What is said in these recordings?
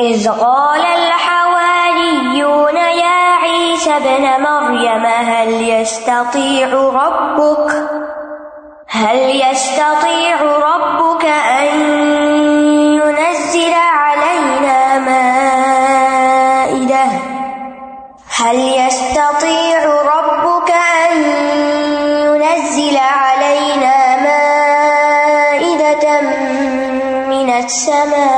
إذ قال الحواريون يا عيسى ابن مريم، هل يستطيع ربك؟ هل يستطيع ربك أن ينزل علينا مائدة؟ هل يستطيع ربك أن ينزل علينا مائدة من السماء؟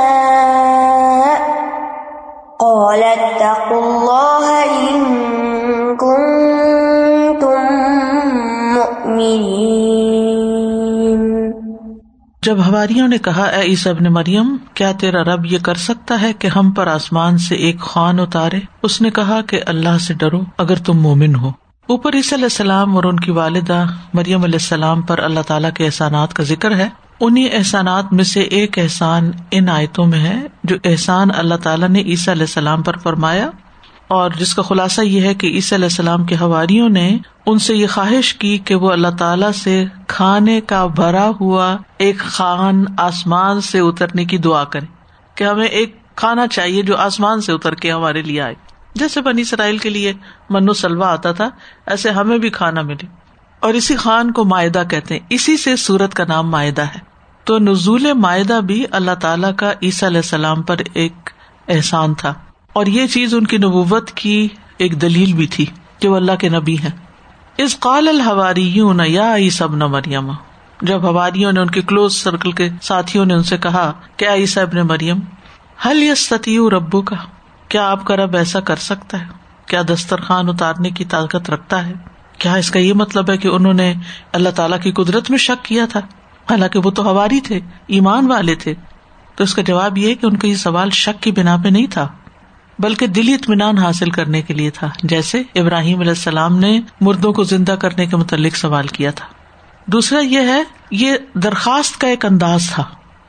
جب ہواریوں نے کہا، اے عیسی ابن مریم، کیا تیرا رب یہ کر سکتا ہے کہ ہم پر آسمان سے ایک خوان اتارے؟ اس نے کہا کہ اللہ سے ڈرو اگر تم مومن ہو۔ اوپر عیسی علیہ السلام اور ان کی والدہ مریم علیہ السلام پر اللہ تعالیٰ کے احسانات کا ذکر ہے۔ انہیں احسانات میں سے ایک احسان ان آیتوں میں ہے جو احسان اللہ تعالیٰ نے عیسیٰ علیہ السلام پر فرمایا۔ اور جس کا خلاصہ یہ ہے کہ عیسی علیہ السلام کے ہواریوں نے ان سے یہ خواہش کی کہ وہ اللہ تعالیٰ سے کھانے کا بھرا ہوا ایک خان آسمان سے اترنے کی دعا کرے کہ ہمیں ایک کھانا چاہیے جو آسمان سے اتر کے ہمارے لیے آئے۔ جیسے بنی اسرائیل کے لیے منو سلوا آتا تھا، ایسے ہمیں بھی کھانا ملے۔ اور اسی خان کو معدہ کہتے ہیں۔ اسی سے سورت کا نام معدہ ہے۔ تو نزول معدہ بھی اللہ تعالیٰ کا عیسی علیہ السلام پر ایک احسان تھا۔ اور یہ چیز ان کی نبوت کی ایک دلیل بھی تھی کہ وہ اللہ کے نبی ہیں۔ اس قال الحواری یا عیسب نہ مریم۔ جب ہواریوں نے ان کے کلوز سرکل کے ساتھیوں نے ان سے کہا کیا عیسا ابن مریم حل یس ستیو ربو کا کیا آپ کا رب ایسا کر سکتا ہے؟ کیا دسترخوان اتارنے کی طاقت رکھتا ہے؟ کیا اس کا یہ مطلب ہے کہ انہوں نے اللہ تعالیٰ کی قدرت میں شک کیا تھا؟ حالانکہ وہ تو ہواری تھے، ایمان والے تھے۔ تو اس کا جواب یہ کہ ان کا یہ سوال شک کی بنا پہ نہیں تھا۔ بلکہ دلی اطمینان حاصل کرنے کے لیے تھا، جیسے ابراہیم علیہ السلام نے مردوں کو زندہ کرنے کے متعلق سوال کیا تھا۔ دوسرا یہ ہے، یہ درخواست کا ایک انداز تھا۔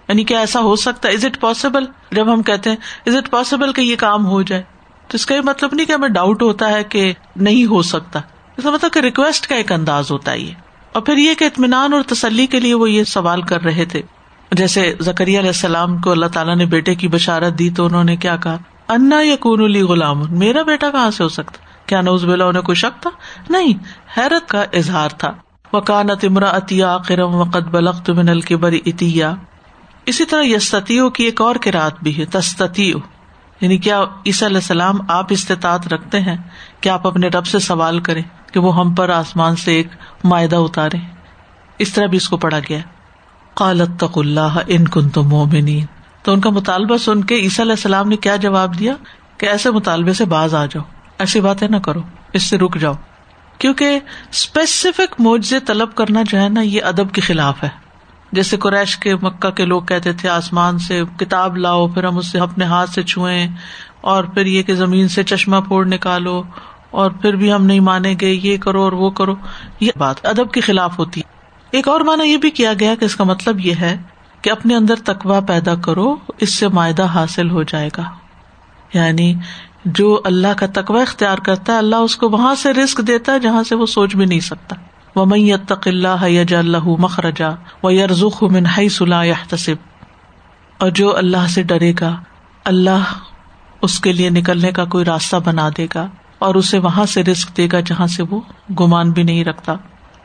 یعنی کہ ایسا ہو سکتا ہے از اٹ پاسبل جب ہم کہتے ہیں از اٹ پاسبل کہ یہ کام ہو جائے؟ تو اس کا یہ مطلب نہیں کہ ہمیں ڈاؤٹ ہوتا ہے کہ نہیں ہو سکتا۔ اس کا مطلب کہ ریکویسٹ کا ایک انداز ہوتا ہے یہ۔ اور پھر یہ کہ اطمینان اور تسلی کے لیے وہ یہ سوال کر رہے تھے۔ جیسے زکری علیہ السلام کو اللہ تعالیٰ نے بیٹے کی بشارت دی تو انہوں نے کیا کہا؟ انا یا کون علی غلام میرا بیٹا کہاں سے ہو سکتا؟ کیا نوز بلا انہیں کوئی شک تھا؟ نہیں، حیرت کا اظہار تھا۔ وکانت امرا عطیا کرم وقت بلخت من الکبر اتیا۔ اسی طرح یستیو کی ایک اور کراط بھی ہے تستیو یعنی کیا عیسی علیہ السلام آپ استطاعت رکھتے ہیں کہ آپ اپنے رب سے سوال کریں کہ وہ ہم پر آسمان سے ایک معدہ اتارے؟ اس طرح بھی اس کو پڑھا گیا۔ قالت تق اللہ ان کن تو مومنین۔ تو ان کا مطالبہ سن کے عیسی علیہ السلام نے کیا جواب دیا کہ ایسے مطالبے سے باز آ جاؤ، ایسی باتیں نہ کرو، اس سے رک جاؤ۔ کیونکہ اسپیسیفک معجزے طلب کرنا جو ہے نا، یہ ادب کے خلاف ہے۔ جیسے قریش کے، مکہ کے لوگ کہتے تھے، آسمان سے کتاب لاؤ، پھر ہم اسے اپنے ہاتھ سے چھوئیں، اور پھر یہ کہ زمین سے چشمہ پھوڑ نکالو، اور پھر بھی ہم نہیں مانیں گے، یہ کرو اور وہ کرو۔ یہ بات ادب کے خلاف ہوتی ہے۔ ایک اور مانا یہ بھی کیا گیا کہ اس کا مطلب یہ ہے کہ اپنے اندر تقوا پیدا کرو، اس سے معدہ حاصل ہو جائے گا۔ یعنی جو اللہ کا تقوا اختیار کرتا ہے، اللہ اس کو وہاں سے رسک دیتا ہے جہاں سے وہ سوچ بھی نہیں سکتا۔ وہ میت اللہ یج اللہ مخرجا و یرزخ من صلاح تصب اور جو اللہ سے ڈرے گا، اللہ اس کے لیے نکلنے کا کوئی راستہ بنا دے گا اور اسے وہاں سے رسک دے گا جہاں سے وہ گمان بھی نہیں رکھتا۔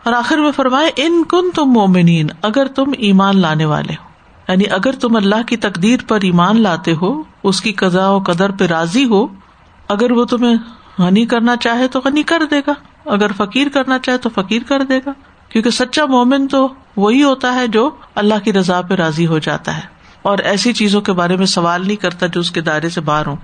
اور آخر میں فرمائے ان کن تم مومنین، اگر تم ایمان لانے والے ہو۔ یعنی اگر تم اللہ کی تقدیر پر ایمان لاتے ہو، اس کی قزا و قدر پہ راضی ہو، اگر وہ تمہیں غنی کرنا چاہے تو غنی کر دے گا۔ اگر فقیر کرنا چاہے تو فقیر کر دے گا۔ کیونکہ سچا مومن تو وہی ہوتا ہے جو اللہ کی رضا پہ راضی ہو جاتا ہے۔ اور ایسی چیزوں کے بارے میں سوال نہیں کرتا جو اس کے دائرے سے باہر ہوں۔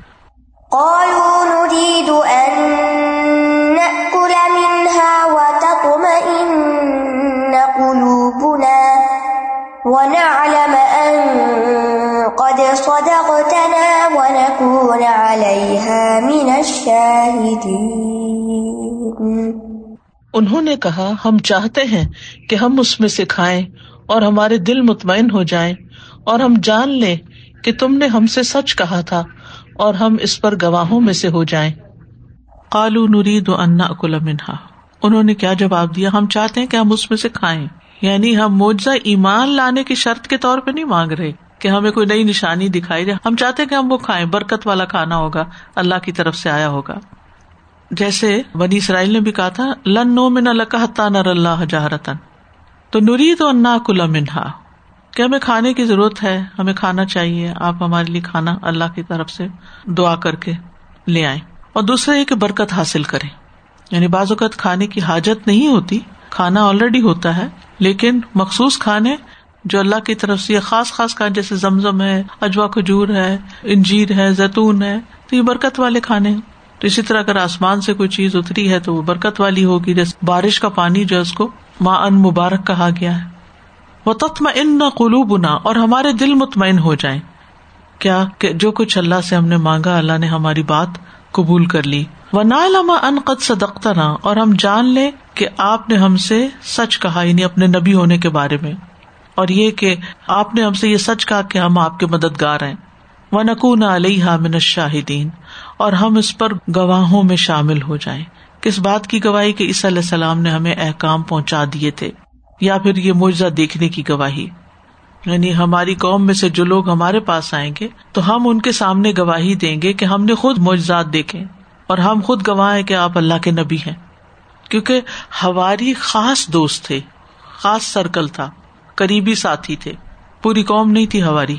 ونعلم أن قد صدقتنا ونكون عليها من الشاهدين. انہوں نے کہا، ہم چاہتے ہیں کہ ہم اس میں سے کھائیں اور ہمارے دل مطمئن ہو جائیں اور ہم جان لیں کہ تم نے ہم سے سچ کہا تھا اور ہم اس پر گواہوں میں سے ہو جائیں۔ کالو نرید و انا اکل منہا انہوں نے کیا جواب دیا، ہم چاہتے ہیں کہ ہم اس میں سے کھائیں۔ یعنی ہم موجہ ایمان لانے کی شرط کے طور پہ نہیں مانگ رہے کہ ہمیں کوئی نئی نشانی دکھائی جائے ہم چاہتے کہ ہم وہ کھائیں۔ برکت والا کھانا ہوگا۔ اللہ کی طرف سے آیا ہوگا۔ جیسے بنی اسرائیل نے بھی کہا تھا، لن نو من نر اللہ جہرتن تو نری تو انا کلا منہا۔ کہ ہمیں کھانے کی ضرورت ہے، ہمیں کھانا چاہیے۔ آپ ہمارے لیے کھانا اللہ کی طرف سے دعا کر کے لے آئے اور دوسرا یہ کہ برکت حاصل کرے یعنی بعض اوقات کھانے کی حاجت نہیں ہوتی، کھانا آلریڈی ہوتا ہے۔ لیکن مخصوص کھانے جو اللہ کی طرف سے خاص خاص کھانے جیسے زمزم ہے، اجوا کھجور ہے، انجیر ہے، زیتون ہے، تو یہ برکت والے کھانے تو اسی طرح اگر آسمان سے کوئی چیز اتری ہے تو وہ برکت والی ہوگی۔ جیسے بارش کا پانی جو ہے اس کو ماں ان مبارک کہا گیا ہے۔ وہ تتم ان نہ قلوب بنا اور ہمارے دل مطمئن ہو جائیں۔ کیا کہ جو کچھ اللہ سے ہم نے مانگا، اللہ نے ہماری بات قبول کر لی۔ وہ لما ان قد صدقتا نہ اور ہم جان لیں کہ آپ نے ہم سے سچ کہا یعنی اپنے نبی ہونے کے بارے میں۔ اور یہ کہ آپ نے ہم سے یہ سچ کہا کہ ہم آپ کے مددگار ہیں۔ وہ نقون علیہ من شاہدین اور ہم اس پر گواہوں میں شامل ہو جائیں۔ کس بات کی گواہی؟ کہ علیہ السلام نے ہمیں احکام پہنچا دیے تھے، یا پھر یہ معجزہ دیکھنے کی گواہی۔ یعنی ہماری قوم میں سے جو لوگ ہمارے پاس آئیں گے، تو ہم ان کے سامنے گواہی دیں گے کہ ہم نے خود معجزات دیکھے۔ اور ہم خود گواہ کہ آپ اللہ کے نبی ہیں۔ کیونکہ ہماری خاص دوست تھے، خاص سرکل تھا، قریبی ساتھی تھے، پوری قوم نہیں تھی ہماری۔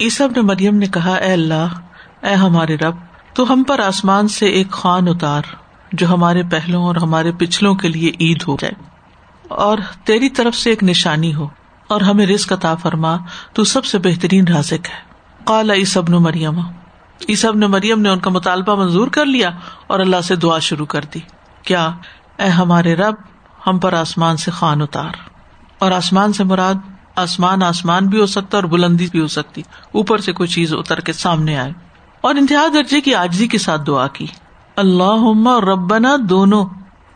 عیسب نے مریم نے کہا، اے اللہ، اے ہمارے رب، تو ہم پر آسمان سے ایک خوان اتار، جو ہمارے پہلوں اور ہمارے پچھلوں کے لیے عید ہو جائے۔ اور تیری طرف سے ایک نشانی ہو اور ہمیں رسک عطا فرما، تو سب سے بہترین رازق ہے۔ قال عیسب نے مریم۔ عیسب نے مریم نے ان کا مطالبہ منظور کر لیا اور اللہ سے دعا شروع کر دی۔ کیا؟ اے ہمارے رب، ہم پر آسمان سے خان اتار۔ اور آسمان سے مراد، آسمان آسمان بھی ہو سکتا اور بلندی بھی ہو سکتی۔ اوپر سے کوئی چیز اتر کے سامنے آئے۔ اور انتہا درجے کی آجزی کے ساتھ دعا کی۔ اللہ اور ربنا دونوں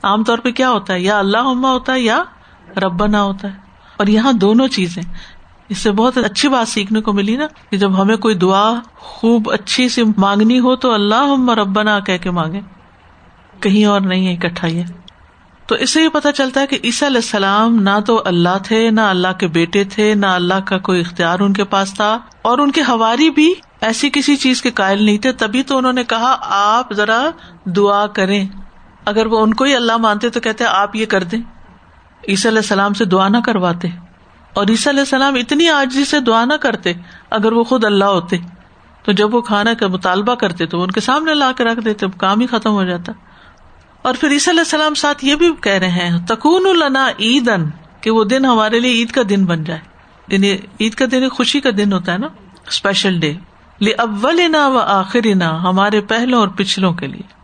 عام طور پہ کیا ہوتا ہے؟ یا اللہ ہوتا ہے یا ربنا ہوتا ہے۔ اور یہاں دونوں چیزیں۔ اس سے بہت اچھی بات سیکھنے کو ملی نا کہ جب ہمیں کوئی دعا خوب اچھی سی مانگنی ہو تو اللہ ربنا کہہ کے مانگے کہیں اور نہیں ہے، اکٹھا یہ تو اس سے یہ پتا چلتا ہے کہ عیسیٰ علیہ السلام نہ تو اللہ تھے، نہ اللہ کے بیٹے تھے، نہ اللہ کا کوئی اختیار ان کے پاس تھا۔ اور ان کے ہواری بھی ایسی کسی چیز کے قائل نہیں تھے۔ تبھی تو انہوں نے کہا، آپ ذرا دعا کریں۔ اگر وہ ان کو ہی اللہ مانتے تو کہتے آپ یہ کر دیں۔ عیسیٰ علیہ السلام سے دعا نہ کرواتے۔ اور عیسیٰ علیہ السلام اتنی آجی سے دعا نہ کرتے اگر وہ خود اللہ ہوتے۔ تو جب وہ کھانا کا مطالبہ کرتے تو وہ ان کے سامنے لا کے رکھ دیتے، کام ہی ختم ہو جاتا۔ اور پھر عیسی علیہ السلام ساتھ یہ بھی کہہ رہے ہیں، تکون النا عید ان کہ وہ دن ہمارے لیے عید کا دن بن جائے۔ یعنی عید کا دن خوشی کا دن ہوتا ہے نا اسپیشل ڈے اول و آخر ہمارے پہلوں اور پچھلوں کے لیے۔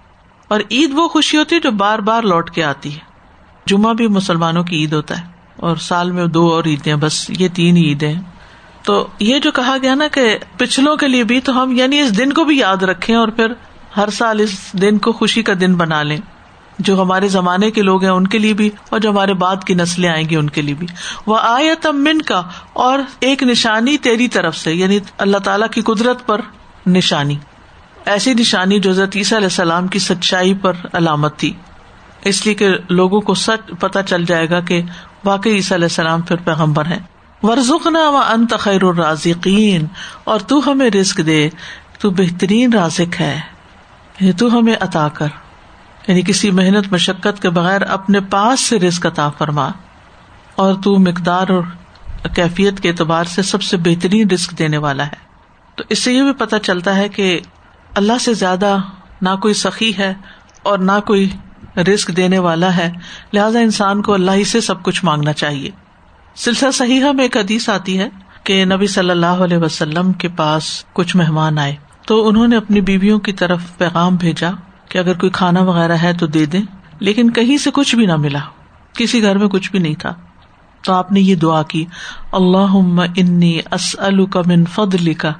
اور عید وہ خوشی ہوتی ہے جو بار بار لوٹ کے آتی ہے۔ جمعہ بھی مسلمانوں کی عید ہوتا ہے اور سال میں دو اور عیدیں، بس یہ تین عیدیں۔ تو یہ جو کہا گیا نا کہ پچھلوں کے لیے بھی تو ہم یعنی اس دن کو بھی یاد رکھیں اور پھر ہر سال اس دن کو خوشی کا دن بنا لیں۔ جو ہمارے زمانے کے لوگ ہیں ان کے لیے بھی اور جو ہمارے بعد کی نسلیں آئیں گی ان کے لیے بھی۔ وہ آیت امن کا اور ایک نشانی تیری طرف سے یعنی اللہ تعالی کی قدرت پر نشانی۔ ایسی نشانی جو عیسیٰ علیہ السلام کی سچائی پر علامت تھی۔ اس لیے کہ لوگوں کو سچ پتا چل جائے گا کہ واقعی عیسیٰ علیہ السلام پھر پیغمبر ہیں۔ ورژنا و ان تخیر الرازقین اور تو ہمیں رسک دے، تو بہترین رازق ہے۔ یعنی تو ہمیں عطا کر۔ یعنی کسی محنت، مشقت کے بغیر اپنے پاس سے رسک عطا فرما۔ اور تو مقدار اور کیفیت کے اعتبار سے سب سے بہترین رسک دینے والا ہے۔ تو اس سے یہ بھی پتا چلتا ہے کہ اللہ سے زیادہ نہ کوئی سخی ہے اور نہ کوئی رسک دینے والا ہے، لہٰذا انسان کو اللہ ہی سے سب کچھ مانگنا چاہیے۔ سلسلہ صحیح میں ایک حدیث آتی ہے کہ نبی صلی اللہ علیہ وسلم کے پاس کچھ مہمان آئے۔ تو انہوں نے اپنی بیویوں کی طرف پیغام بھیجا کہ اگر کوئی کھانا وغیرہ ہے تو دے دیں، لیکن کہیں سے کچھ بھی نہ ملا۔ کسی گھر میں کچھ بھی نہیں تھا۔ تو آپ نے یہ دعا کی اللہ انی کا من فضل کا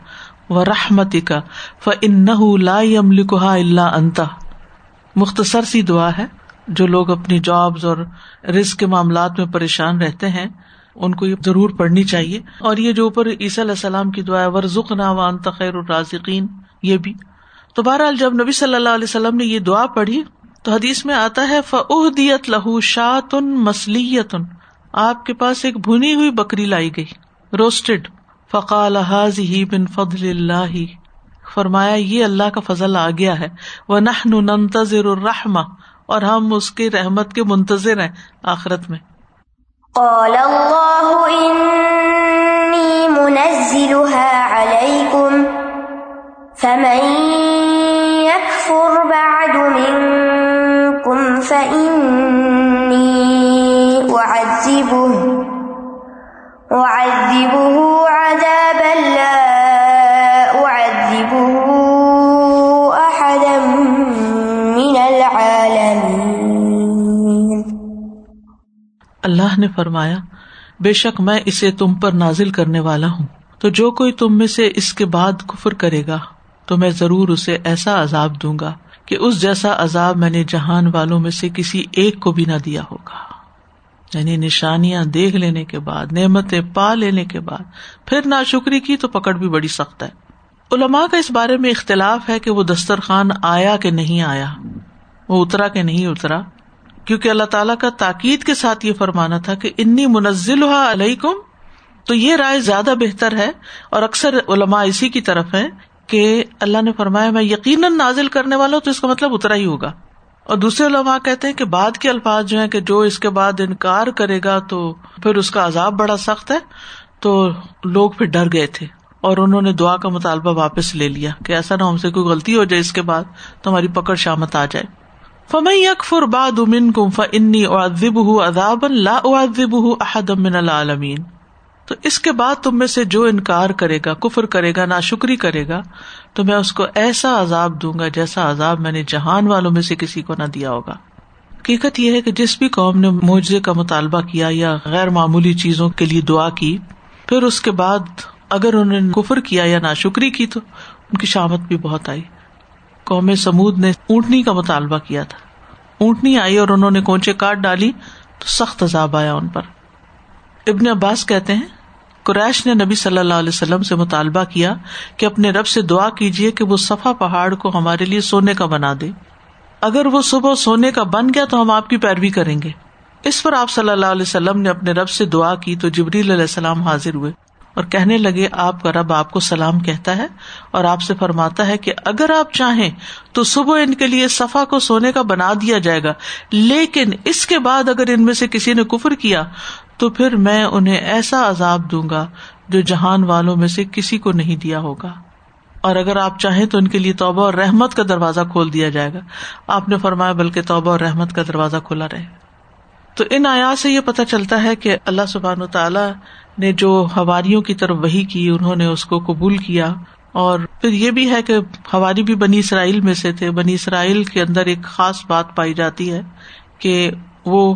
و رحمتی کا ف ان لا اللہ انتا مختصر سی دعا ہے، جو لوگ اپنی جابس اور رزق کے معاملات میں پریشان رہتے ہیں، ان کو یہ ضرور پڑھنی چاہیے۔ اور یہ جو اوپر عیسی علیہ السلام کی دعا ورژ نا وان تخیر الرازقین یہ بھی۔ تو بہرحال جب نبی صلی اللہ علیہ وسلم نے یہ دعا پڑھی، تو حدیث میں آتا ہے فعدیت لہو شاطن مسلیتن آپ کے پاس ایک بھنی ہوئی بکری لائی گئی، روسٹڈ۔ فقال ہی بن فضل اللہ۔ فرمایا، یہ اللہ کا فضل آ گیا ہے۔ وہ ننتظر الرحمہ اور ہم اس کی رحمت کے منتظر ہیں آخرت میں۔ قال الله إني منزلها عليكم، فمن يكفر بعد منكم فإني أعذبه أعذبه اللہ نے فرمایا، بے شک میں اسے تم پر نازل کرنے والا ہوں۔ تو جو کوئی تم میں سے اس کے بعد کفر کرے گا، تو میں ضرور اسے ایسا عذاب دوں گا کہ اس جیسا عذاب میں نے جہان والوں میں سے کسی ایک کو بھی نہ دیا ہوگا۔ یعنی نشانیاں دیکھ لینے کے بعد، نعمتیں پا لینے کے بعد، پھر نہ شکری کی تو پکڑ بھی بڑی سخت ہے۔ علماء کا اس بارے میں اختلاف ہے کہ وہ دسترخوان آیا کہ نہیں آیا، وہ اترا کہ نہیں اترا۔ کیونکہ اللہ تعالیٰ کا تاکید کے ساتھ یہ فرمانا تھا کہ انی منزل ہوا علیہ کم تو یہ رائے زیادہ بہتر ہے اور اکثر علماء اسی کی طرف ہے کہ اللہ نے فرمایا میں یقیناً نازل کرنے والا ہوں، تو اس کا مطلب اترا ہی ہوگا۔ اور دوسرے علماء کہتے ہیں کہ بعد کے الفاظ جو ہے کہ جو اس کے بعد انکار کرے گا تو پھر اس کا عذاب بڑا سخت ہے، تو لوگ پھر ڈر گئے تھے۔ اور انہوں نے دعا کا مطالبہ واپس لے لیا کہ ایسا نہ ہم سے کوئی غلطی ہو جائے اس کے بعد، تو ہماری پکڑ شامت آ جائے۔ فمئی اکفر باد امن کم فنی ادب اداب لا ادب احد من العالمین تو اس کے بعد تم میں سے جو انکار کرے گا، کفر کرے گا نا شکری کرے گا، تو میں اس کو ایسا عذاب دوں گا جیسا عذاب میں نے جہان والوں میں سے کسی کو نہ دیا ہوگا۔ حقیقت یہ ہے کہ جس بھی قوم نے معجزے کا مطالبہ کیا یا غیر معمولی چیزوں کے لیے دعا کی، پھر اس کے بعد اگر انہوں نے کفر کیا یا نا شکری کی تو ان کی شامت بھی بہت آئی۔ قوم سمود نے اونٹنی کا مطالبہ کیا تھا۔ اونٹنی آئی اور انہوں نے کونچے کاٹ ڈالی تو سخت عذاب آیا ان پر۔ ابن عباس کہتے ہیں، قریش نے نبی صلی اللہ علیہ وسلم سے مطالبہ کیا کہ اپنے رب سے دعا کیجیے کہ وہ صفا پہاڑ کو ہمارے لیے سونے کا بنا دے۔ اگر وہ صبح سونے کا بن گیا تو ہم آپ کی پیروی کریں گے۔ اس پر آپ صلی اللہ علیہ وسلم نے اپنے رب سے دعا کی تو جبریل علیہ السلام حاضر ہوئے۔ اور کہنے لگے، آپ کا رب آپ کو سلام کہتا ہے اور آپ سے فرماتا ہے کہ اگر آپ چاہیں تو صبح ان کے لیے صفا کو سونے کا بنا دیا جائے گا، لیکن اس کے بعد اگر ان میں سے کسی نے کفر کیا تو پھر میں انہیں ایسا عذاب دوں گا جو جہان والوں میں سے کسی کو نہیں دیا ہوگا۔ اور اگر آپ چاہیں تو ان کے لیے توبہ اور رحمت کا دروازہ کھول دیا جائے گا۔ آپ نے فرمایا، بلکہ توبہ اور رحمت کا دروازہ کھلا رہے۔ تو ان آیات سے یہ پتا چلتا ہے کہ اللہ سبحان و تعالیٰ نے جو ہواریوں کی طرف وہی کی، انہوں نے اس کو قبول کیا۔ اور پھر یہ بھی ہے کہ ہواری بھی بنی اسرائیل میں سے تھے۔ بنی اسرائیل کے اندر ایک خاص بات پائی جاتی ہے کہ وہ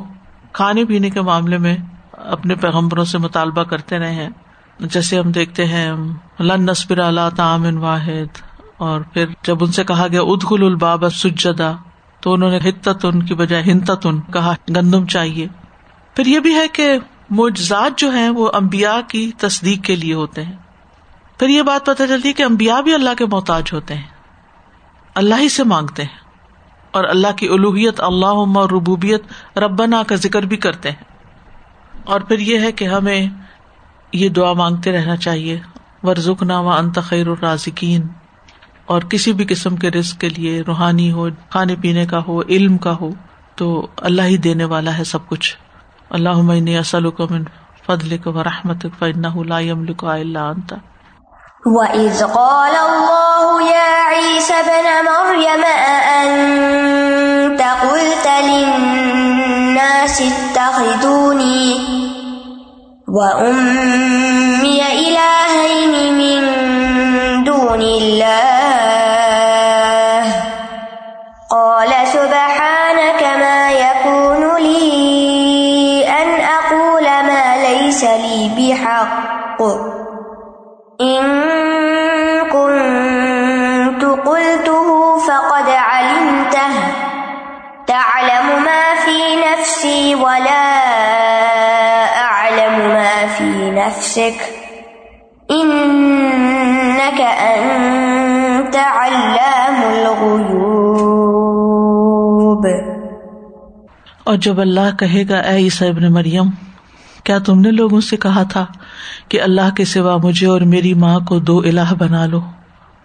کھانے پینے کے معاملے میں اپنے پیغمبروں سے مطالبہ کرتے رہے ہیں۔ جیسے ہم دیکھتے ہیں، لن نسبر اللہ تعامن واحد۔ اور پھر جب ان سے کہا گیا ادخل الباب سجدا۔ تو انہوں نے ہتت ان کی بجائے ہنتت ان کہا، گندم چاہیے. پھر یہ بھی ہے کہ معجزات جو ہیں وہ امبیا کی تصدیق کے لیے ہوتے ہیں۔ پھر یہ بات پتہ چلتی ہے کہ امبیا بھی اللہ کے محتاج ہوتے ہیں۔ اللہ ہی سے مانگتے ہیں اور اللہ کی الوحیت اللہ ربوبیت ربنا کا ذکر بھی کرتے ہیں۔ اور پھر یہ ہے کہ ہمیں یہ دعا مانگتے رہنا چاہیے۔ ورژ نامہ انتخیر الرازقین۔ اور کسی بھی قسم کے رزق کے لیے روحانی ہو، کھانے پینے کا ہو، علم کا ہو، تو اللہ ہی دینے والا ہے سب کچھ۔ اللہ اصل من فضل و رحمت لا يملك الا انت۔ وَإِذْ قَالَ اللَّهُ يَا عِيسَى ابْنَ مَرْيَمَ، أَأَنْتَ قُلْتَ لِلنَّاسِ اتَّخِذُونِي وَأُمِّيَ إِلَٰهَيْنِ مِن دُونِ اللَّهِ جب اللہ کہے گا، اے عیسی ابن مریم، کیا تم نے لوگوں سے کہا تھا کہ اللہ کے سوا مجھے اور میری ماں کو دو الہ بنا لو؟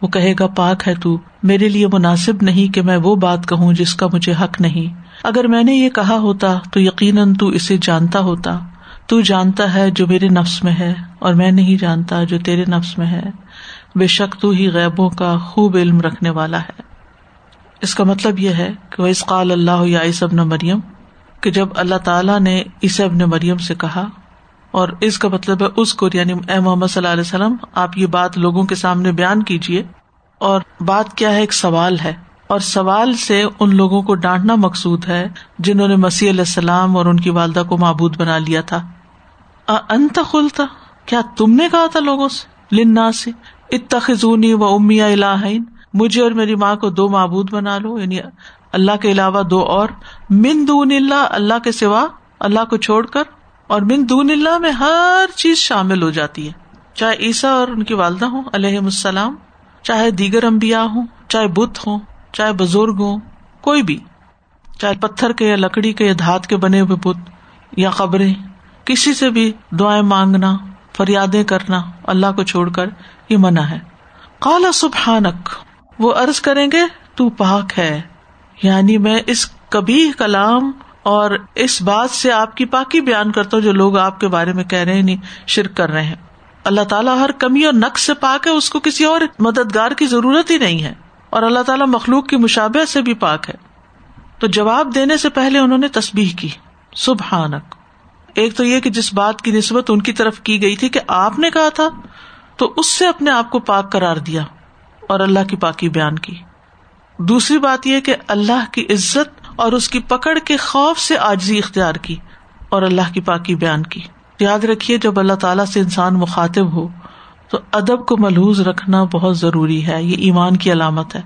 وہ کہے گا، پاک ہے تو، میرے لیے مناسب نہیں کہ میں وہ بات کہوں جس کا مجھے حق نہیں۔ اگر میں نے یہ کہا ہوتا تو یقیناً تو اسے جانتا ہوتا۔ تو جانتا ہے جو میرے نفس میں ہے اور میں نہیں جانتا جو تیرے نفس میں ہے۔ بے شک تو ہی غیبوں کا خوب علم رکھنے والا ہے۔ اس کا مطلب یہ ہے کہ وہ اس قال اللہ یا ابن مریم کہ جب اللہ تعالیٰ نے اس ابن مریم سے کہا، اور اس کا مطلب ہے اس کو یعنی اے محمد صلی اللہ علیہ وسلم، آپ یہ بات لوگوں کے سامنے بیان کیجیے اور بات کیا ہے، ایک سوال ہے۔ اور سوال سے ان لوگوں کو ڈانٹنا مقصود ہے جنہوں نے مسیح علیہ السلام اور ان کی والدہ کو معبود بنا لیا تھا۔ انت خلتا کیا تم نے کہا تھا لوگوں سے؟ لنا سے اتخونی و امیا الہین، مجھے اور میری ماں کو دو معبود بنا لو یعنی اللہ کے علاوہ دو اور من دون اللہ اللہ کے سوا اللہ کو چھوڑ کر اور من دون اللہ میں ہر چیز شامل ہو جاتی ہے۔ چاہے عیسا اور ان کی والدہ ہوں، علیہ السلام، چاہے دیگر امبیا ہوں، چاہے بت ہوں، چاہے بزرگ ہوں، کوئی بھی۔ چاہے پتھر کے یا لکڑی کے یا دھات کے بنے ہوئے بت یا قبریں، کسی سے بھی دعائیں مانگنا، فریادیں کرنا اللہ کو چھوڑ کر یہ منع ہے۔ کالا سبحانک، وہ ارض کریں گے، تو پاک ہے۔ یعنی میں اس کبھی کلام اور اس بات سے آپ کی پاکی بیان کرتا ہوں جو لوگ آپ کے بارے میں کہہ رہے ہیں نہیں شرک کر رہے ہیں۔ اللہ تعالیٰ ہر کمی اور نقص سے پاک ہے، اس کو کسی اور مددگار کی ضرورت ہی نہیں ہے۔ اور اللہ تعالیٰ مخلوق کی مشابہ سے بھی پاک ہے۔ تو جواب دینے سے پہلے انہوں نے تصبیح کی۔ سبحانک۔ ایک تو یہ کہ جس بات کی نسبت ان کی طرف کی گئی تھی کہ آپ نے کہا تھا، تو اس سے اپنے آپ کو پاک کرار دیا اور اللہ کی پاکی بیان کی۔ دوسری بات یہ کہ اللہ کی عزت اور اس کی پکڑ کے خوف سے آجزی اختیار کی اور اللہ کی پاکی بیان کی۔ یاد رکھیے، جب اللہ تعالیٰ سے انسان مخاطب ہو، تو ادب کو ملحوظ رکھنا بہت ضروری ہے۔ یہ ایمان کی علامت ہے۔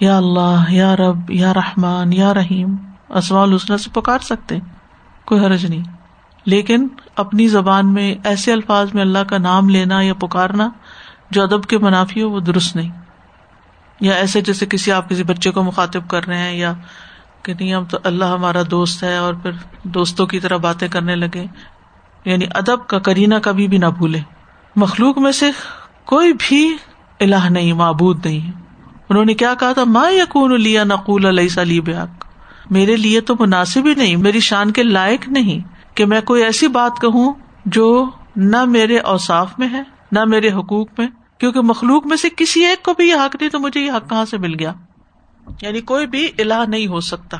یا اللہ، یا رب، یا رحمان، یا رحیم۔ اسماء الحسن سے پکار سکتے کوئی حرج نہیں۔ لیکن اپنی زبان میں ایسے الفاظ میں اللہ کا نام لینا یا پکارنا جو ادب کے منافی ہو، وہ درست نہیں۔ یا ایسے جیسے کسی آپ کسی بچے کو مخاطب کر رہے ہیں یا کہ نہیں اب تو اللہ ہمارا دوست ہے اور پھر دوستوں کی طرح باتیں کرنے لگے۔ یعنی ادب کا کرینا کبھی بھی نہ بھولے۔ مخلوق میں سے کوئی بھی اللہ نہیں، معبود نہیں۔ انہوں نے کیا کہا تھا؟ ماں یقون لیا نقول علیہ سلی بیاق میرے لیے تو مناسب ہی نہیں، میری شان کے لائق نہیں کہ میں کوئی ایسی بات کہوں جو نہ میرے اوساف میں ہے، نہ میرے حقوق میں۔ کیونکہ مخلوق میں سے کسی ایک کو بھی یہ حق نہیں تو مجھے یہ حق کہاں سے مل گیا؟ یعنی کوئی بھی الہ نہیں ہو سکتا،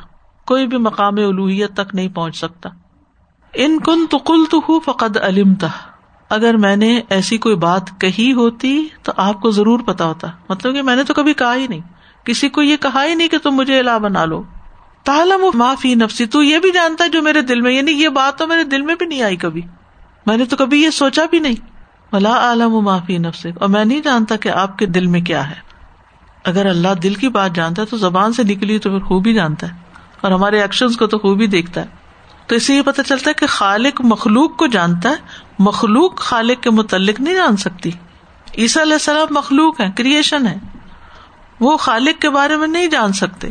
کوئی بھی مقام الوحیت تک نہیں پہنچ سکتا۔ ان کن تو کل تو فقد علم تھا اگر میں نے ایسی کوئی بات کہی ہوتی تو آپ کو ضرور پتا ہوتا۔ مطلب کہ میں نے تو کبھی کہا ہی نہیں۔ کسی کو یہ کہا ہی نہیں کہ تم مجھے الہ بنا لو۔ تالم معافی نفسی، تو یہ بھی جانتا ہے جو میرے دل میں یعنی یہ بات تو میرے دل میں بھی نہیں آئی کبھی۔ میں نے تو کبھی یہ سوچا بھی نہیں۔ بلا عالم و معافی نفسی اور میں نہیں جانتا کہ آپ کے دل میں کیا ہے۔ اگر اللہ دل کی بات جانتا ہے تو زبان سے نکلی تو پھر خوب ہی جانتا ہے۔ اور ہمارے ایکشن کو تو خوب ہی دیکھتا ہے۔ تو اس سے یہ پتا چلتا ہے کہ خالق مخلوق کو جانتا ہے۔ مخلوق خالق کے متعلق نہیں جان سکتی۔ عیسیٰ علیہ السلام مخلوق ہے کریشن ہے وہ خالق کے بارے میں نہیں جان سکتے۔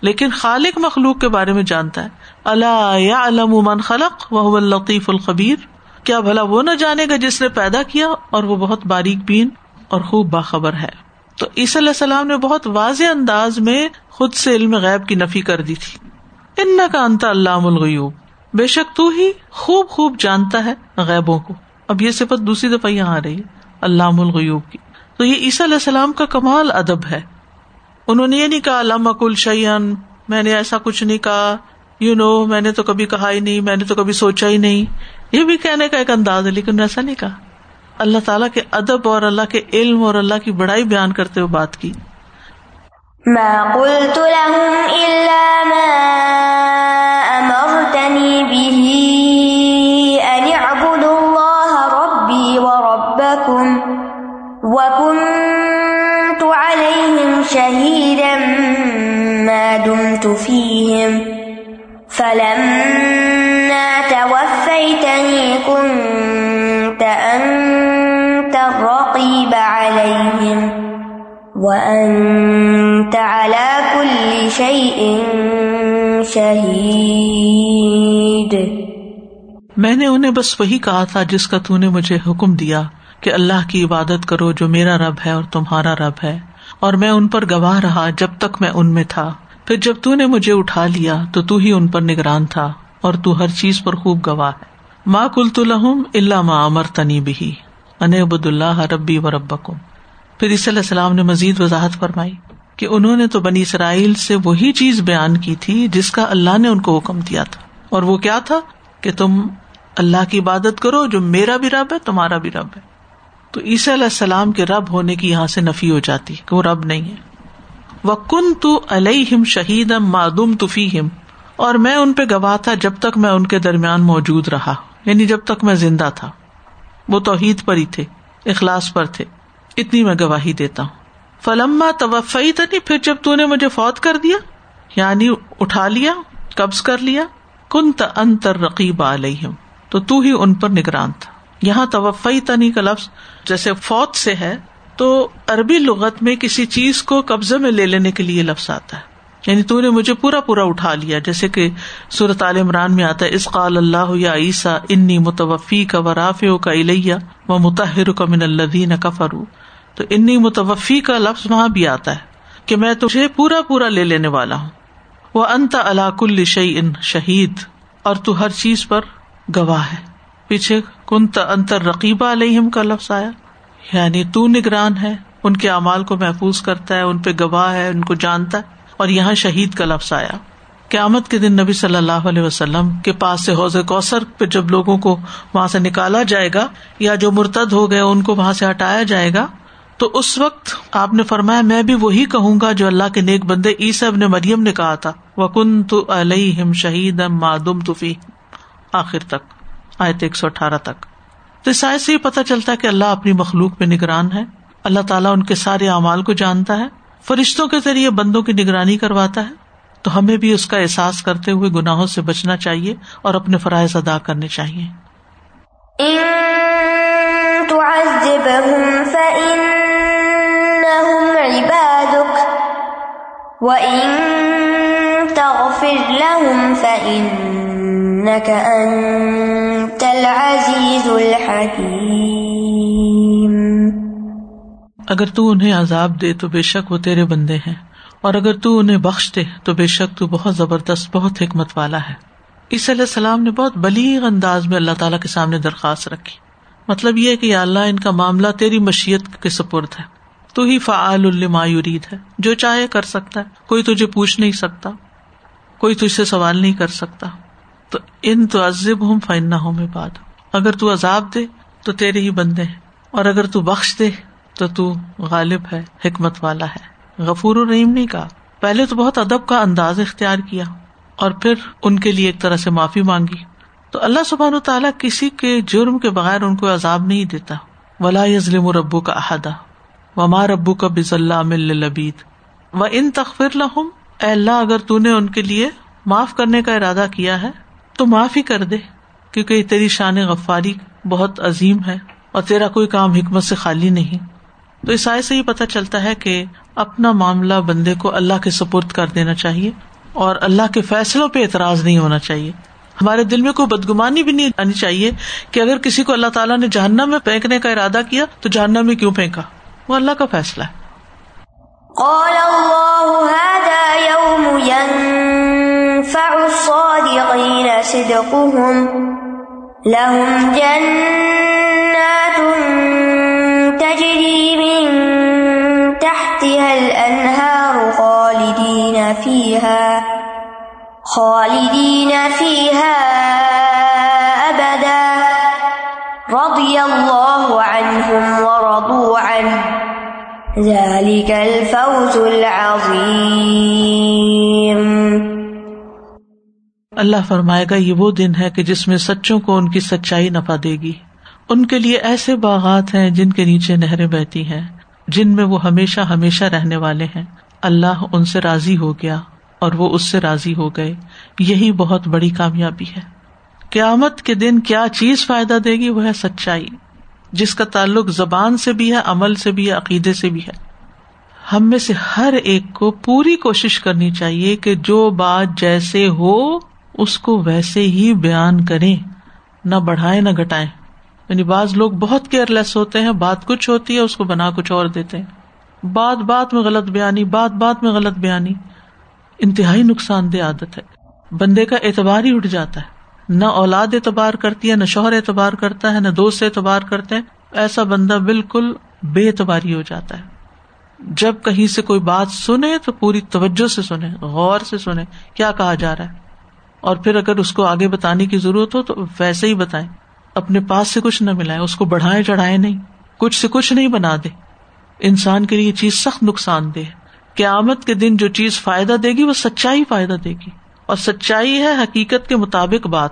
لیکن خالق مخلوق کے بارے میں جانتا ہے۔ اللہ یا علم من خلق وہ لطیف الخبیر کیا بھلا وہ نہ جانے گا جس نے پیدا کیا اور وہ بہت باریک بین اور خوب باخبر ہے۔ تو عیسی علیہ السلام نے بہت واضح انداز میں خود سے علم غیب کی نفی کر دی تھی۔ ان کا انتا اللہ الغیوب۔ بے شک تو ہی خوب خوب جانتا ہے غیبوں کو۔ اب یہ صفت دوسری دفعہ یہاں آ رہی ہے اللہ الغیوب کی۔ تو یہ عیسی علیہ السلام کا کمال ادب ہے۔ انہوں نے یہ نہیں کہا علامہ کل شعین میں نے ایسا کچھ نہیں کہا۔ یو you نو know, میں نے تو کبھی کہا ہی نہیں میں نے تو کبھی سوچا ہی نہیں۔ یہ بھی کہنے کا ایک انداز ہے، لیکن ایسا نہیں کہا۔ اللہ تعالیٰ کے ادب اور اللہ کے علم اور اللہ کی بڑائی بیان کرتے ہوئے بات کی۔ ما قلت لهم إلا ما أمرتني به أن اعبدوا الله ربي وربكم وكنت عليهم شهيدا ما دمت فيهم فلما وأنت على كل شيء شهيد۔ میں نے انہیں بس وہی کہا تھا جس کا تو نے مجھے حکم دیا کہ اللہ کی عبادت کرو جو میرا رب ہے اور تمہارا رب ہے۔ اور میں ان پر گواہ رہا جب تک میں ان میں تھا۔ پھر جب تو نے مجھے اٹھا لیا تو تو ہی ان پر نگران تھا اور تو ہر چیز پر خوب گواہ ہے۔ ماں کل تو لہم اللہ ماں امر تنی بھی انبد اللہ ربی و ربکم پھر عیسی علیہ السلام نے مزید وضاحت فرمائی کہ انہوں نے تو بنی اسرائیل سے وہی چیز بیان کی تھی جس کا اللہ نے ان کو حکم دیا تھا۔ اور وہ کیا تھا؟ کہ تم اللہ کی عبادت کرو جو میرا بھی رب ہے، تمہارا بھی رب ہے۔ تو عیسی علیہ السلام کے رب ہونے کی یہاں سے نفی ہو جاتی کہ وہ رب نہیں ہے۔ وہ کن تو الم شہید ام معدوم تفیم اور میں ان پہ گواہ تھا جب تک میں ان کے درمیان موجود رہا یعنی جب تک میں زندہ تھا۔ وہ توحید پر ہی تھے، اخلاص پر تھے۔ اتنی میں گواہی دیتا ہوں۔ فلما توفی تنی پھر جب تو نے مجھے فوت کر دیا یعنی اٹھا لیا، قبض کر لیا کن انتر رقیب علیہم تو تو ہی ان پر نگران تھا۔ یہاں توفی تنی کا لفظ جیسے فوت سے ہے، تو عربی لغت میں کسی چیز کو قبضے میں لے لینے کے لیے لفظ آتا ہے۔ یعنی تو نے مجھے پورا پورا اٹھا لیا، جیسے کہ صورت عال عمران میں آتا ہے اس قال اللہ یا عیسا انی متوفی کا و راف کا الیہ و متحر کا من الدین کا فرو تو انی متوفی کا لفظ وہاں بھی آتا ہے کہ میں تجھے پورا پورا لے لینے والا ہوں۔ وہ انت علاق الشعی ان شہید، اور تو ہر چیز پر گواہ ہے۔ پیچھے کن انتر رقیبہ علیہم کا لفظ آیا۔ یعنی تو نگران ہے، ان کے اعمال کو محفوظ کرتا ہے، ان پہ گواہ ہے، ان کو جانتا ہے۔ اور یہاں شہید کا لفظ آیا۔ قیامت کے دن نبی صلی اللہ علیہ وسلم کے پاس سے حوض کوثر پہ جب لوگوں کو وہاں سے نکالا جائے گا، یا جو مرتد ہو گئے، ان کو وہاں سے ہٹایا جائے گا تو اس وقت آپ نے فرمایا، میں بھی وہی کہوں گا جو اللہ کے نیک بندے عیسب نے مریم نے کہا تھا۔ وہ کن تو علیہ شہید مادم تفی آخر تک آئے ایک سو اٹھارہ تک۔ تو اس سے یہ پتا چلتا ہے کہ اللہ اپنی مخلوق پہ نگران ہے۔ اللہ تعالیٰ ان کے سارے اعمال کو جانتا ہے۔ فرشتوں کے ذریعے بندوں کی نگرانی کرواتا ہے۔ تو ہمیں بھی اس کا احساس کرتے ہوئے گناہوں سے بچنا چاہیے اور اپنے فرائض ادا کرنے چاہیے۔ اگر تو انہیں عذاب دے تو بے شک وہ تیرے بندے ہیں، اور اگر تو انہیں بخش دے تو بے شک تو بہت زبردست، بہت حکمت والا ہے۔ عیسی علیہ السلام نے بہت بلیغ انداز میں اللہ تعالیٰ کے سامنے درخواست رکھی۔ مطلب یہ کہ اللہ، ان کا معاملہ تیری مشیت کے سپرد ہے۔ تو ہی فعال الما یورید ہے، جو چاہے کر سکتا ہے۔ کوئی تجھے پوچھ نہیں سکتا، کوئی تجھ سے سوال نہیں کر سکتا۔ تو ان تو عزب ہوں فائنہ ہوں بات اگر تو عذاب دے، تو تیرے ہی بندے ہیں۔ اور اگر تو بخش دے، تو تو غالب ہے، حکمت والا ہے۔ غفور الرحیم نہیں کہا، پہلے تو بہت ادب کا انداز اختیار کیا، اور پھر ان کے لیے ایک طرح سے معافی مانگی۔ تو اللہ سبحان و تعالیٰ کسی کے جرم کے بغیر ان کو عذاب نہیں دیتا۔ ولا یزلم ربو کا احدہ و ماں ربو کا بز اللہ لبید و ان تخفر لہم اے اللہ، اگر تو نے ان کے لیے معاف کرنے کا ارادہ کیا ہے، تو معاف ہی کر دے، کیونکہ تیری شان غفاری بہت عظیم ہے اور تیرا کوئی کام حکمت سے خالی نہیں۔ تو اس آئے سے یہ پتا چلتا ہے کہ اپنا معاملہ بندے کو اللہ کے سپرد کر دینا چاہیے اور اللہ کے فیصلوں پہ اعتراض نہیں ہونا چاہیے۔ ہمارے دل میں کوئی بدگمانی بھی نہیں آنی چاہیے کہ اگر کسی کو اللہ تعالیٰ نے جہنم میں پھینکنے کا ارادہ کیا، تو جہنم میں کیوں پھینکا؟ وہ اللہ کا فیصلہ ہے۔ الأنهار خالدين فيها خالدين فيها أبدا، رضي الله عنهم ورضوا عنه۔ ذلك الفوز العظيم۔ اللہ فرمائے گا، یہ وہ دن ہے کہ جس میں سچوں کو ان کی سچائی نفع دے گی۔ ان کے لیے ایسے باغات ہیں جن کے نیچے نہریں بہتی ہیں، جن میں وہ ہمیشہ ہمیشہ رہنے والے ہیں۔ اللہ ان سے راضی ہو گیا اور وہ اس سے راضی ہو گئے۔ یہی بہت بڑی کامیابی ہے۔ قیامت کے دن کیا چیز فائدہ دے گی؟ وہ ہے سچائی۔ جس کا تعلق زبان سے بھی ہے، عمل سے بھی ہے، عقیدے سے بھی ہے۔ ہم میں سے ہر ایک کو پوری کوشش کرنی چاہیے کہ جو بات جیسے ہو، اس کو ویسے ہی بیان کرے نہ بڑھائے نہ گٹائے یعنی بعض لوگ بہت کیئر لیس ہوتے ہیں، بات کچھ ہوتی ہے، اس کو بنا کچھ اور دیتے ہیں۔ بات بات میں غلط بیانی، بات بات میں غلط بیانی۔ انتہائی نقصان دہ عادت ہے۔ بندے کا اعتبار ہی اٹھ جاتا ہے۔ نہ اولاد اعتبار کرتی ہے، نہ شوہر اعتبار کرتا ہے، نہ دوست اعتبار کرتے ہیں۔ ایسا بندہ بالکل بے اعتباری ہو جاتا ہے۔ جب کہیں سے کوئی بات سنے تو پوری توجہ سے سنے، غور سے سنے، کیا کہا جا رہا ہے۔ اور پھر اگر اس کو آگے بتانے کی ضرورت ہو تو ویسے ہی بتائیں۔ اپنے پاس سے کچھ نہ ملائے اس کو بڑھائے چڑھائے نہیں۔ کچھ سے کچھ نہیں بنا دے۔ انسان کے لیے یہ چیز سخت نقصان دہ قیامت کے دن جو چیز فائدہ دے گی، وہ سچائی فائدہ دے گی۔ اور سچائی ہے حقیقت کے مطابق بات۔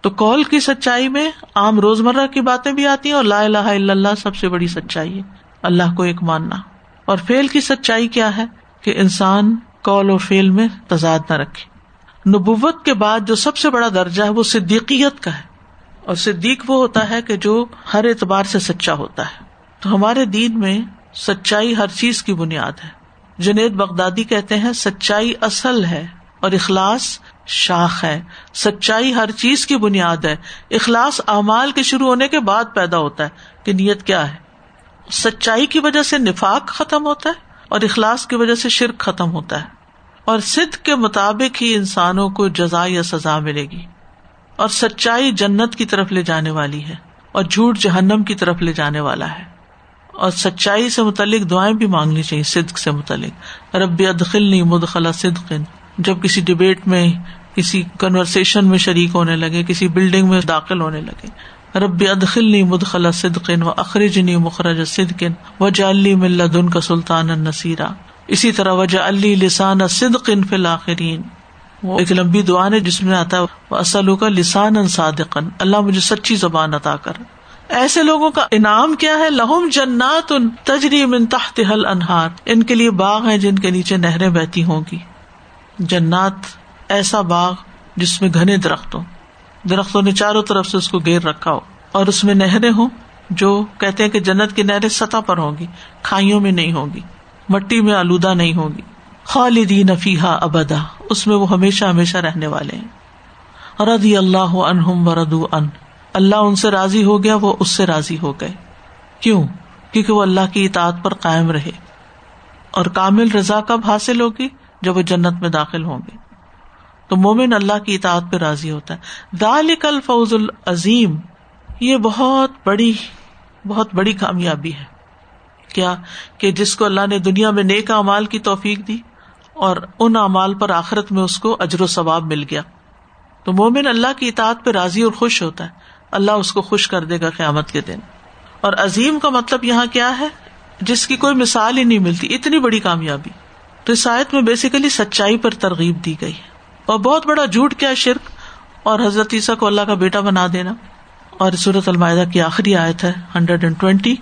تو کال کی سچائی میں عام روزمرہ کی باتیں بھی آتی ہیں اور لا الہ الا اللہ سب سے بڑی سچائی ہے۔ اللہ کو ایک ماننا۔ اور فیل کی سچائی کیا ہے؟ کہ انسان کال اور فیل میں تضاد نہ رکھے۔ نبوت کے بعد جو سب سے بڑا درجہ ہے وہ صدیقیت کا ہے۔ اور صدیق وہ ہوتا ہے کہ جو ہر اعتبار سے سچا ہوتا ہے۔ تو ہمارے دین میں سچائی ہر چیز کی بنیاد ہے۔ جنید بغدادی کہتے ہیں، سچائی اصل ہے۔ اور اخلاص شاخ ہے۔ سچائی ہر چیز کی بنیاد ہے۔ اخلاص اعمال کے شروع ہونے کے بعد پیدا ہوتا ہے۔ کہ نیت کیا ہے؟ سچائی کی وجہ سے نفاق ختم ہوتا ہے اور اخلاص کی وجہ سے شرک ختم ہوتا ہے۔ اور سدھ کے مطابق ہی انسانوں کو جزا یا سزا ملے گی۔ اور سچائی جنت کی طرف لے جانے والی ہے اور جھوٹ جہنم کی طرف لے جانے والا ہے۔ اور سچائی سے متعلق دعائیں بھی مانگنی چاہیے، صدق سے متعلق۔ رب ادخل نہیں مدخلا صدق جب کسی ڈبیٹ میں، کسی کنورسن میں شریک ہونے لگے، کسی بلڈنگ میں داخل ہونے لگے، رب ادخل نہیں مدخلا صدقن و اخرج نہیں مخرج صدقن و جلی ملدن کا سلطان نصیرہ اسی طرح وجہ علی لسان صدقن فی الآخرین وہ ایک لمبی دعا ہے جس میں آتا ہے اصل کا لسان صادقن اللہ مجھے سچی زبان عطا کر۔ ایسے لوگوں کا انعام کیا ہے؟ لہم جنات ان تجری من تحت حل انہار ان کے لیے باغ ہیں جن کے نیچے نہریں بہتی ہوں گی۔ جنات ایسا باغ جس میں گھنے درخت ہوں درختوں نے چاروں طرف سے اس کو گیر رکھا ہو، اور اس میں نہریں ہوں جو کہتے ہیں کہ جنت کی نہریں سطح پر ہوں گی، کھائیوں میں نہیں ہوگی مٹی میں آلودہ نہیں ہوگی خالدین افیحا ابدا، اس میں وہ ہمیشہ ہمیشہ رہنے والے ہیں۔ رضی اللہ عنہم وردو ان اللہ ان سے راضی ہو گیا، وہ اس سے راضی ہو گئے۔ کیوں؟ کیونکہ وہ اللہ کی اطاعت پر قائم رہے۔ اور کامل رضا کب حاصل ہوگی؟ جب وہ جنت میں داخل ہوں گے۔ تو مومن اللہ کی اطاعت پہ راضی ہوتا ہے۔ دالک الفوز العظیم، یہ بہت بڑی بہت بڑی کامیابی ہے۔ کیا؟ کہ جس کو اللہ نے دنیا میں نیک امال کی توفیق دی اور ان اعمال پر آخرت میں اس کو اجر و ثواب مل گیا۔ تو مومن اللہ کی اطاعت پہ راضی اور خوش ہوتا ہے۔ اللہ اس کو خوش کر دے گا قیامت کے دن۔ اور عظیم کا مطلب یہاں کیا ہے؟ جس کی کوئی مثال ہی نہیں ملتی۔ اتنی بڑی کامیابی۔ تو آیت میں بیسیکلی سچائی پر ترغیب دی گئی اور بہت بڑا جھوٹ کیا شرک۔ اور حضرت عیسیٰ کو اللہ کا بیٹا بنا دینا۔ اور سورت المائدہ کی آخری آیت ہے ہنڈریڈ اینڈ ٹوینٹی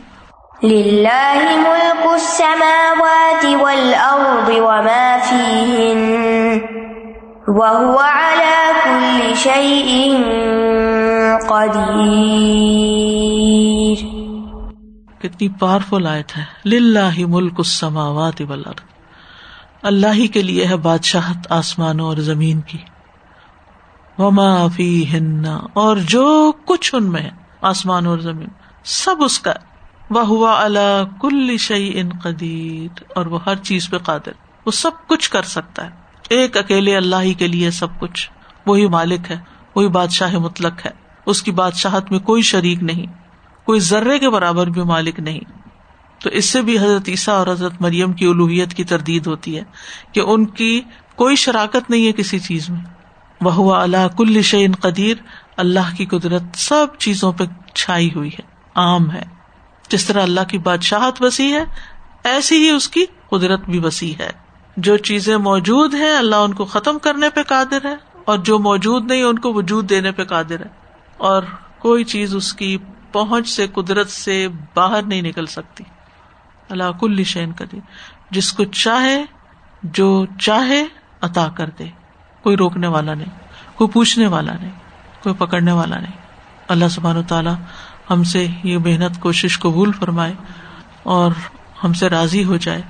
کتنی پاورفل آیت ہے۔ للہ ملک السماوات والارض۔ اللہ ہی کے لیے ہے بادشاہت آسمانوں اور زمین کی۔ وما فی ہن اور جو کچھ ان میں ہے، آسمان اور زمین، سب اس کا وہ ہوا اللہ کل شعی ان قدیر اور وہ ہر چیز پہ قادر۔ وہ سب کچھ کر سکتا ہے۔ ایک اکیلے اللہ ہی کے لیے سب کچھ۔ وہی مالک ہے، وہی بادشاہ مطلق ہے۔ اس کی بادشاہت میں کوئی شریک نہیں۔ کوئی ذرے کے برابر بھی مالک نہیں۔ تو اس سے بھی حضرت عیسیٰ اور حضرت مریم کی الوحیت کی تردید ہوتی ہے کہ ان کی کوئی شراکت نہیں ہے کسی چیز میں۔ وہ اللہ کل شعین قدیر، اللہ کی قدرت سب چیزوں پہ چھائی ہوئی ہے، عام ہے۔ جس طرح اللہ کی بادشاہت وسیع ہے، ایسی ہی اس کی قدرت بھی وسیع ہے۔ جو چیزیں موجود ہیں، اللہ ان کو ختم کرنے پہ قادر ہے، اور جو موجود نہیں، ان کو وجود دینے پہ قادر ہے۔ اور کوئی چیز اس کی پہنچ سے، قدرت سے باہر نہیں نکل سکتی۔ اللہ کل شین قدیر، جس کو چاہے جو چاہے عطا کر دے، کوئی روکنے والا نہیں، کوئی پوچھنے والا نہیں، کوئی پکڑنے والا نہیں۔ اللہ سبحان و تعالیٰ ہم سے یہ محنت، کوشش قبول فرمائے اور ہم سے راضی ہو جائے۔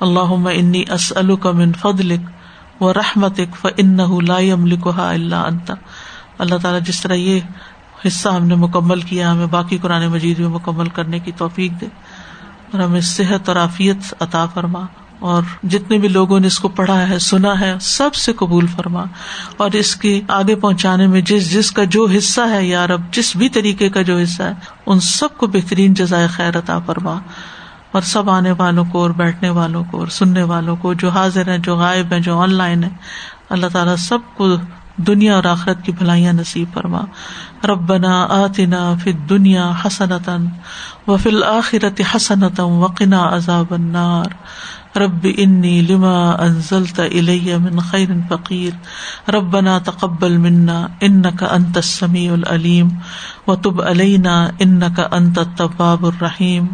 اللہ انی اسل کا من فضلک و رحمت ف ان لکھا اللہ انتا اللہ تعالیٰ جس طرح یہ حصہ ہم نے مکمل کیا، ہمیں باقی قرآن مجید میں مکمل کرنے کی توفیق دے۔ اور ہمیں صحت اور عافیت عطا فرما اور جتنے بھی لوگوں نے اس کو پڑھا ہے، سنا ہے، سب سے قبول فرما اور اس کے آگے پہنچانے میں جس جس کا جو حصہ ہے یار اب جس بھی طریقے کا جو حصہ ہے، ان سب کو بہترین جزائے خیر عطا فرما اور سب آنے والوں کو اور بیٹھنے والوں کو اور سننے والوں کو جو حاضر ہیں، جو غائب ہیں، جو آن لائن ہے اللہ تعالیٰ سب کو دنیا اور آخرت کی بھلائیاں نصیب فرما۔ ربنا آتنا فی دنیا حسنتن و فل آخرت حسنتم وقنا عذاب النار۔ رب انی لما انزلت الی من خیر فقیر ربنا تقبل منا انك انت السمیع العلیم وتب علینا انك انت التواب الرحیم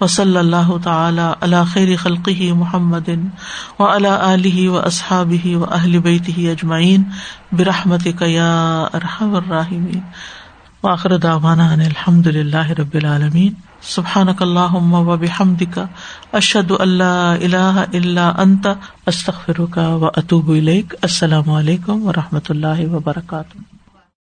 وصلی اللہ تعالی علی خیر خلقه محمد وعلى آلہ واصحابہ واہل بیتہ اجمعین برحمتک یا ارحم الراحمین واخر دعوانا ان الحمد للہ رب العالمین. سبحان اللہ و بحمد کا اشد اللہ اللہ اللہ انت استخر کا و اطوب السلام علیکم و رحمۃ اللہ وبرکاتہ.